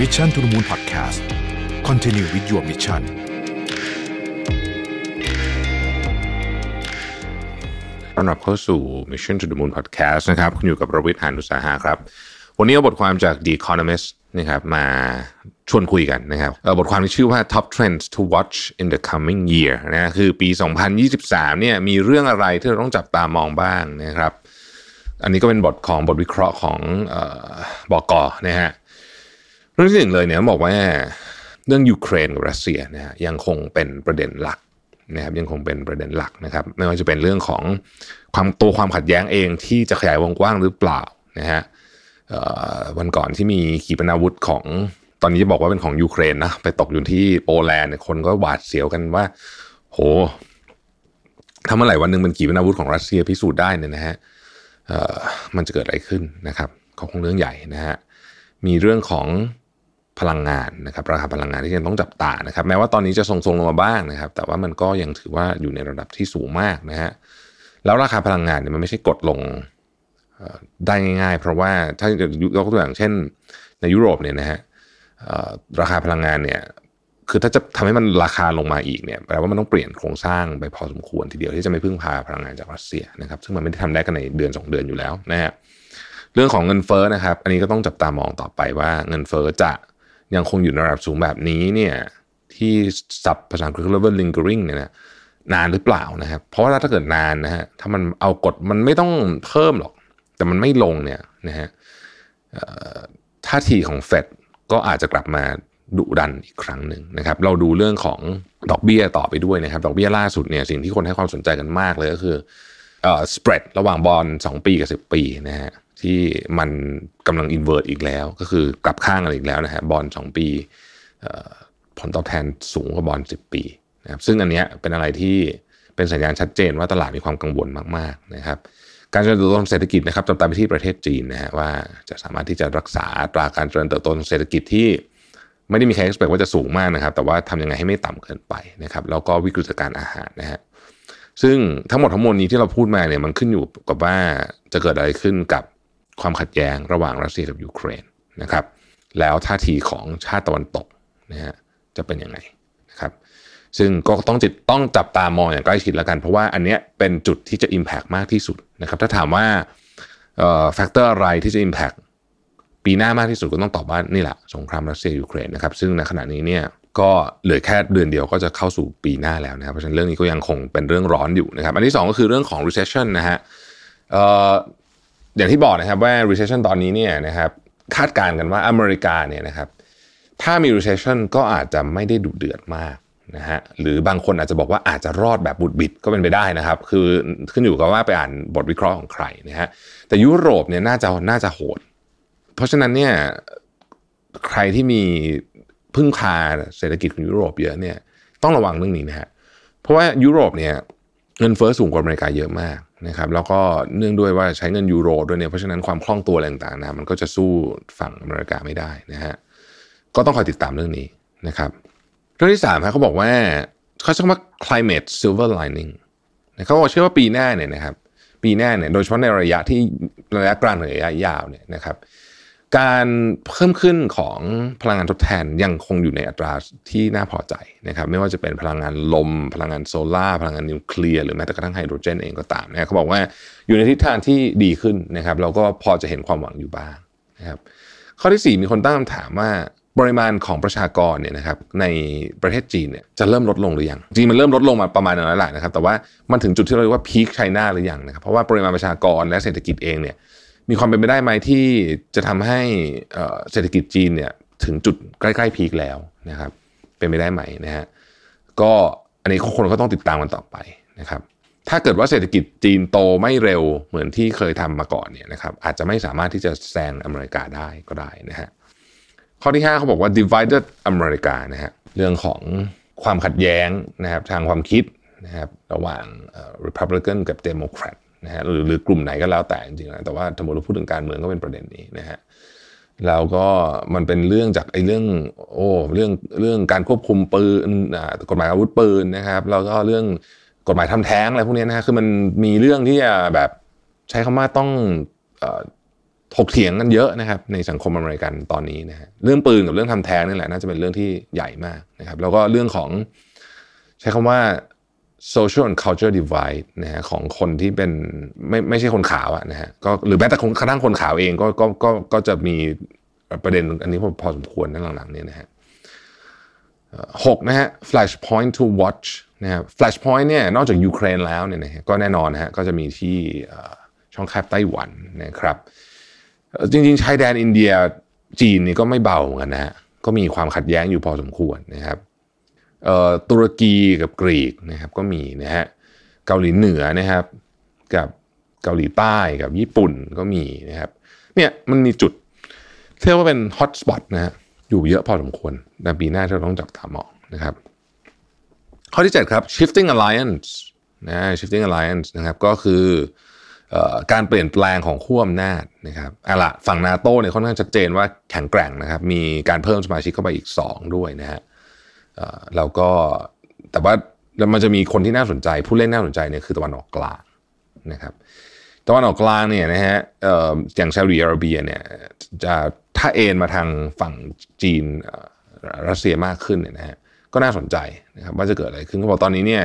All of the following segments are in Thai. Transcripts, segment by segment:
Mission to the Moon Podcast Continue with your mission ต้อนรับเข้าสู่ Mission to the Moon Podcast นะครับ คุณอยู่กับประวิทยหานุสาหะครับ วันนี้เอาบทความจาก The Economist นะครับมาชวนคุยกันนะครับบทความที่ชื่อว่า Top Trends to Watch in the Coming Year นะคือปี 2023เนี่ยมีเรื่องอะไรที่เราต้องจับตามองบ้างนะครับ อันนี้ก็เป็นบทของบทวิเคราะห์ของออบอกอนะฮะ เรื่องที่หนึ่งเลยเนี่ยบอกว่าเรื่องยูเครนกับรัสเซียนะฮะยังคงเป็นประเด็นหลักนะครับยังคงเป็นประเด็นหลักนะครับไม่ว่าจะเป็นเรื่องของความตัวความขัดแย้งเองที่จะขยายวงกว้างหรือเปล่านะฮะวันก่อนที่มีขีปนาวุธของตอนนี้จะบอกว่าเป็นของยูเครนนะไปตกอยู่ที่โปแลนด์คนก็หวาดเสียวกันว่า โหถ้าเมื่อไหร่วันหนึ่งมันขีปนาวุธของรัสเซียพิสูจน์ได้เนี่ยนะฮะมันจะเกิดอะไรขึ้นนะครับก็คงเรื่องใหญ่นะฮะมีเรื่องของ พลังงานนะครับราคาพลังงานที่ยังต้องจับตานะครับแม้ว่าตอนนี้จะทรงๆลงมาบ้างนะครับ แต่ว่ามันก็ยังถือว่าอยู่ในระดับที่สูงมากนะฮะแล้วราคาพลังงานเนี่ยมันไม่ใช่กดลงได้ง่ายๆ เพราะว่าถ้ายกตัวอย่างเช่น ในยุโรปเนี่ยนะฮะราคาพลังงานเนี่ยคือถ้าจะทำให้มันราคาลงมาอีกเนี่ยแปลว่ามันต้องเปลี่ยนโครงสร้างไปพอสมควรทีเดียวที่จะไม่พึ่งพาพลังงานจากรัสเซียนะครับ ซึ่งมันไม่ได้ทำได้กันในเดือนสองเดือนอยู่แล้วนะฮะเรื่องของเงินเฟ้อนะครับ อันนี้ก็ต้องจับตามองต่อไปว่าเงินเฟ้อจะ ยังคงอยู่ในระดับสูงแบบนี้เนี่ยที่ศัพท์ภาษาอังกฤษเรียกว่า lingering เนี่ยนะนานหรือเปล่านะครับ เพราะว่าถ้าเกิดนานนะฮะถ้ามันเอากฎมันไม่ต้องเพิ่มหรอก แต่มันไม่ลงเนี่ยนะฮะท่าทีของเฟดก็อาจจะกลับมาดุดันอีกครั้งหนึ่งนะครับ เราดูเรื่องของดอกเบี้ยต่อไปด้วยนะครับ ดอกเบี้ยล่าสุดเนี่ยสิ่งที่คนให้ความสนใจกันมากเลยก็คือเอ่อสเปรดระหว่างบอล2ปีกับ 10 ปีนะฮะ ที่มันกำลังอินเวอร์ตอีกแล้ว ก็คือกลับข้างกันอีกแล้วนะฮะบอล2ปีผ่อผลตอบแทนสูงกว่าบอล10ปีนะครับซึ่งอันเนี้ยเป็นอะไรที่เป็นสัญญาณชัดเจนว่าตลาดมีความกังวลมากๆนะครับการเจริญเติบโตทางเศรษฐกิจนะครับจับตาไปที่ประเทศจีนนะฮะว่าจะสามารถที่จะรักษาอัตราการเจริญเติบโตทางเศรษฐกิจที่ไม่ได้มีใคร expect ว่าจะสูงมากนะครับ แต่ว่าทำยังไงให้ไม่ต่ำเกินไปนะครับ แล้วก็วิกฤตการอาหารนะฮะซึ่งทั้งหมดทั้งมวลนี้ที่เราพูดมาเนี่ยมันขึ้นอยู่กับว่าจะเกิดอะไรขึ้นกับ ความขัดแย้งระหว่างรัสเซียกับยูเครนนะครับ แล้วท่าทีของชาติตะวันตกนะฮะจะเป็นยังไงนะครับ ซึ่งก็ต้องจิตต้องจับตามองอย่างใกล้ชิดแล้วกัน เพราะว่าอันเนี้ยเป็นจุดที่จะ Impact มากที่สุดนะครับ ถ้าถามว่าเอ่อ factor อะไรที่จะ Impact ปีหน้ามากที่สุดก็ต้องตอบว่านี่แหละสงครามรัสเซียยูเครนนะครับ ซึ่งในขณะนี้เนี่ยก็เหลือแค่เดือนเดียวก็จะเข้าสู่ปีหน้าแล้วนะครับเพราะฉะนั้นเรื่องนี้ก็ยังคงเป็นเรื่องร้อนอยู่นะครับ อันที่สองก็คือเรื่องของ recession นะฮะ อย่างที่บอกนะครับว่า recession ตอนนี้เนี่ยนะครับคาดการณ์กันว่าอเมริกาเนี่ยนะครับถ้ามี recession ก็อาจจะไม่ได้ดุเดือดมากนะฮะหรือบางคนอาจจะบอกว่าอาจจะรอดแบบหวุดหวิดก็เป็นไปได้นะครับ คือขึ้นอยู่กับว่าไปอ่านบทวิเคราะห์ของใครนะฮะแต่ยุโรปเนี่ยน่าจะน่าจะโหด เพราะฉะนั้นเนี่ยใครที่มีพึ่งพาเศรษฐกิจของยุโรปเยอะเนี่ยต้องระวังเรื่องนี้นะฮะเพราะว่ายุโรปเนี่ยเงินเฟ้อสูงกว่าอเมริกาเยอะมาก นะครับแล้วก็เนื่องด้วยว่าใช้เงินยูโรด้วยเนี่ยเพราะฉะนั้นความคล่องตัวอะไรต่างๆนะมันก็จะสู้ฝั่งอเมริกาไม่ได้นะฮะก็ต้องคอยติดตามเรื่องนี้นะครับเรื่องที่สามครับเขาบอกว่าเขาใช้คำว่า climate silver lining เขาบอกเชื่อว่าปีหน้าเนี่ยนะครับปีหน้าเนี่ยโดยเฉพาะในระยะที่ระยะกลางหรือระยะยาวเนี่ยนะครับ การเพิ่มขึ้นของพลังงานทดแทนยังคงอยู่ในอัตราที่น่าพอใจนะครับไม่ว่าจะเป็นพลังงานลม พลังงานโซลา่าพลังงานนิวเคลียร์หรือแม้แต่กระทั่งไฮโดรเจนเองก็ตามนะเขาบอกว่าอยู่ในทิศทางที่ดีขึ้นนะครับเราก็พอจะเห็นความหวังอยู่บ้างนะครับข้อที่ 4 มีคนตั้งคำถามว่าปริมาณของประชากรเนี่ยนะครับในประเทศจีนเนี่ยจะเริ่มลดลงหรือยังจริงมันเริ่มลดลงมาประมาณนั้นแล้วแหละนะครับแต่ว่ามันถึงจุดที่เราเรียกว่าพีคไชน่าหรือยังนะครับเพราะว่าปริมาณประชากรและเศรษฐกิจเองเนี่ย มีความเป็นไปได้ไหมที่จะทำให้เศรษฐกิจจีนเนี่ยถึงจุดใกล้ๆพีคแล้วนะครับ เป็นไปได้ไหมนะฮะก็อันนี้คนก็ต้องติดตามกันต่อไปนะครับ ถ้าเกิดว่าเศรษฐกิจจีนโตไม่เร็วเหมือนที่เคยทำมาก่อนเนี่ยนะครับอาจจะไม่สามารถที่จะแซงอเมริกาได้ก็ได้นะฮะข้อที่ 5เขาบอกว่า divided อเมริกานะฮะเรื่องของความขัดแย้งนะครับทางความคิดนะครับระหว่าง Republican กับ Democrat นะฮะหรือหรือกลุ่มไหนก็แล้วแต่จริงๆนะแต่ว่าสมมติเราพูดถึงการเมืองก็เป็นประเด็นนี้นะฮะแล้วก็มันเป็นเรื่องจากไอ้เรื่องโอ้เรื่องเรื่องการควบคุมปืนกฎหมายอาวุธปืนนะครับแล้วก็เรื่องกฎหมายทำแท้งอะไรพวกนี้นะฮะคือมันมีเรื่องที่จะแบบใช้คำว่าต้องถกเถียงกันเยอะนะครับในสังคมอเมริกันตอนนี้นะฮะเรื่องปืนกับเรื่องทำแท้งนี่แหละน่าจะเป็นเรื่องที่ใหญ่มากนะครับ แล้วก็เรื่องของใช้คำว่า social and culture divide นะฮะของคนที่เป็นไม่ไม่ใช่คนขาวอะนะฮะก็หรือแม้แต่คนกระทั่งคนขาวเองก็ก็ก็ก็จะมีประเด็นอันนี้พอสมควรในหลังๆเนี่ยนะฮะหกนะฮะ flashpoint to watch นะฮะ flashpoint เนี่ยนอกจากยูเครนแล้วเนี่ยนะฮะก็แน่นอนนะฮะก็จะมีที่ช่องแคบไต้หวันนะครับจริงๆชายแดนอินเดียจีนนี่ก็ไม่เบาเหมือนกันนะฮะก็มีความขัดแย้งอยู่พอสมควรนะครับ ตุรกีกับกรีกนะครับก็มีนะฮะเกาหลีเหนือนะครับกับเกาหลีใต้กับญี่ปุ่นก็มีนะครับเนี่ยมันมีจุดเรียกว่าเป็นฮอตสปอตนะฮะอยู่เยอะพอสมควรในปีหน้าเราต้องจับตามองนะครับ ข้อที่ 7 ครับ shifting alliance นะ shifting alliance นะครับก็คือการเปลี่ยนแปลงของขั้วอำนาจนะครับอะละฝั่งนาโต้เนี่ยค่อนข้างชัดเจนว่าแข็งแกร่งนะครับ มีการเพิ่มสมาชิกเข้าไปอีก 2 ด้วยนะฮะ แล้วก็แต่ว่ามันจะมีคนที่น่าสนใจ ผู้เล่นน่าสนใจเนี่ยคือตะวันออกกลางนะครับตะวันออกกลางเนี่ยนะฮะอย่างซาอุดิอาระเบียเนี่ยจะถ้าเอ็นมาทางฝั่งจีนรัสเซียมากขึ้นเนี่ยนะฮะก็น่าสนใจนะครับว่าจะเกิดอะไรขึ้นเขาบอกตอนนี้เนี่ย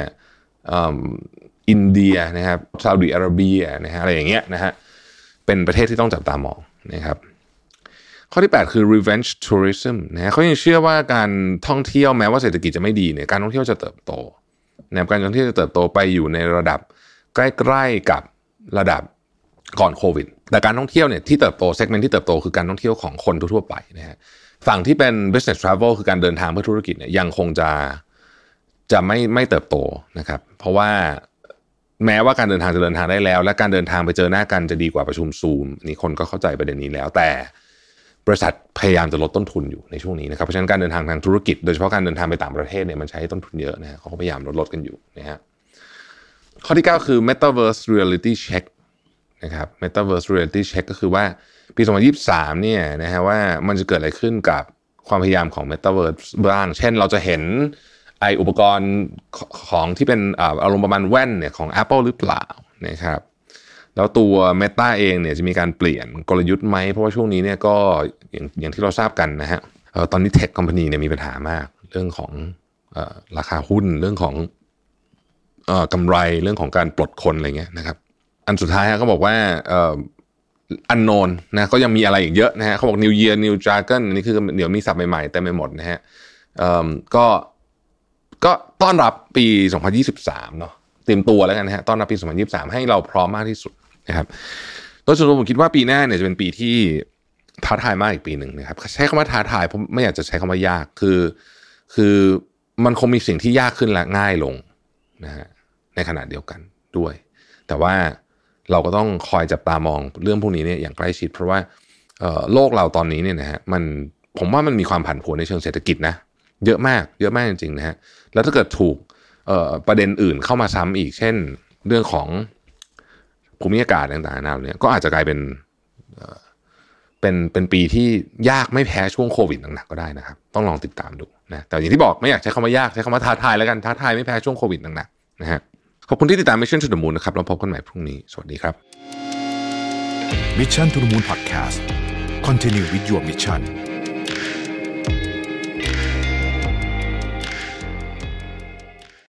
อินเดียนะครับซาอุดิอาระเบียนะฮะอะไรอย่างเงี้ยนะฮะเป็นประเทศที่ต้องจับตามองนะครับ ข้อที่ 8 คือ revenge tourism นะฮะเขายังเชื่อว่าการท่องเที่ยวแม้ว่าเศรษฐกิจจะไม่ดีเนี่ยการท่องเที่ยวจะเติบโตนะการท่องเที่ยวจะเติบโตไปอยู่ในระดับใกล้ๆกับระดับก่อนโควิด แต่การท่องเที่ยวเนี่ยที่เติบโตเซกเมนต์ที่เติบโตคือการท่องเที่ยวของคนทั่วไปนะฮะฝั่งที่เป็น business travel คือการเดินทางเพื่อธุรกิจเนี่ยยังคงจะจะไม่ไม่เติบโตนะครับ เพราะว่าแม้ว่าการเดินทางจะเดินทางได้แล้ว และการเดินทางไปเจอหน้ากันจะดีกว่าประชุมซูมนี่คนก็เข้าใจประเด็นนี้แล้วแต่ บริษัทพยายามจะลดต้นทุนอยู่ในช่วงนี้นะครับเพราะฉะนั้นการเดินทางทางธุรกิจ โดยเฉพาะการเดินทางไปต่างประเทศเนี่ยมันใช้ต้นทุนเยอะนะฮะเขาพยายามลดลดกันอยู่นะฮะข้อที่ 9 คือ Metaverse Reality Check นะครับ Metaverse Reality Check ก็คือว่าปี 2023 เนี่ยนะฮะว่ามันจะเกิดอะไรขึ้นกับความพยายามของ Metaverse บ้าง เช่นเราจะเห็นไออุปกรณ์ของที่เป็นอารมณ์ประมาณแว่นเนี่ยของ Apple หรือเปล่านะครับ แล้วตัว Meta เองเนี่ยจะมีการเปลี่ยนกลยุทธ์ไหม เพราะว่าช่วงนี้เนี่ยก็อย่างอย่างที่เราทราบกันนะฮะตอนนี้เทคคอมพานีเนี่ยมีปัญหามาก เรื่องของราคาหุ้นเรื่องของกำไรเรื่องของการปลดคนอะไรเงี้ยนะครับ อันสุดท้ายก็บอกว่าอันโนนนะก็ยังมีอะไรอีกเยอะนะฮะเขาบอก New Year New Dragon นี่คือเดี๋ยวมีสับใหม่ๆเต็มไปหมดนะฮะก็ก็ต้อนรับปี 2023 เนาะเตรียมตัวแล้วกันนะฮะต้อนรับปี 2023 ให้เราพร้อมมากที่สุด นะครับโดยส่วนตัวผมคิดว่าปีหน้าเนี่ยจะเป็นปีที่ท้าทายมากอีกปีหนึ่งนะครับ ใช้คำว่าท้าทายผมไม่อยากจะใช้คำว่ายากคือ คือมันคงมีสิ่งที่ยากขึ้นและง่ายลงนะฮะในขณะเดียวกันด้วย แต่ว่าเราก็ต้องคอยจับตามองเรื่องพวกนี้เนี่ยอย่างใกล้ชิด เพราะว่าโลกเราตอนนี้เนี่ยนะฮะมันผมว่ามันมีความผันผวนในเชิงเศรษฐกิจนะเยอะมากเยอะมากจริงๆนะฮะแล้วถ้าเกิดถูกประเด็นอื่นเข้ามาซ้ำอีกเช่น เรื่องของ ภูมิอากาศต่างๆนานาเนี่ยก็อาจจะกลายเป็นเป็นเป็นปีที่ยากไม่แพ้ช่วงโควิดหนักๆก็ได้นะครับ ต้องลองติดตามดูนะแต่อย่างที่บอกไม่อยากใช้คำว่ายากใช้คำว่าท้าทายแล้วกันท้าทายไม่แพ้ช่วงโควิดหนักๆนะฮะขอบคุณที่ติดตาม Mission to the Moon นะครับเราพบกันใหม่พรุ่งนี้ สวัสดีครับ Mission to the Moon Podcast Continue with your mission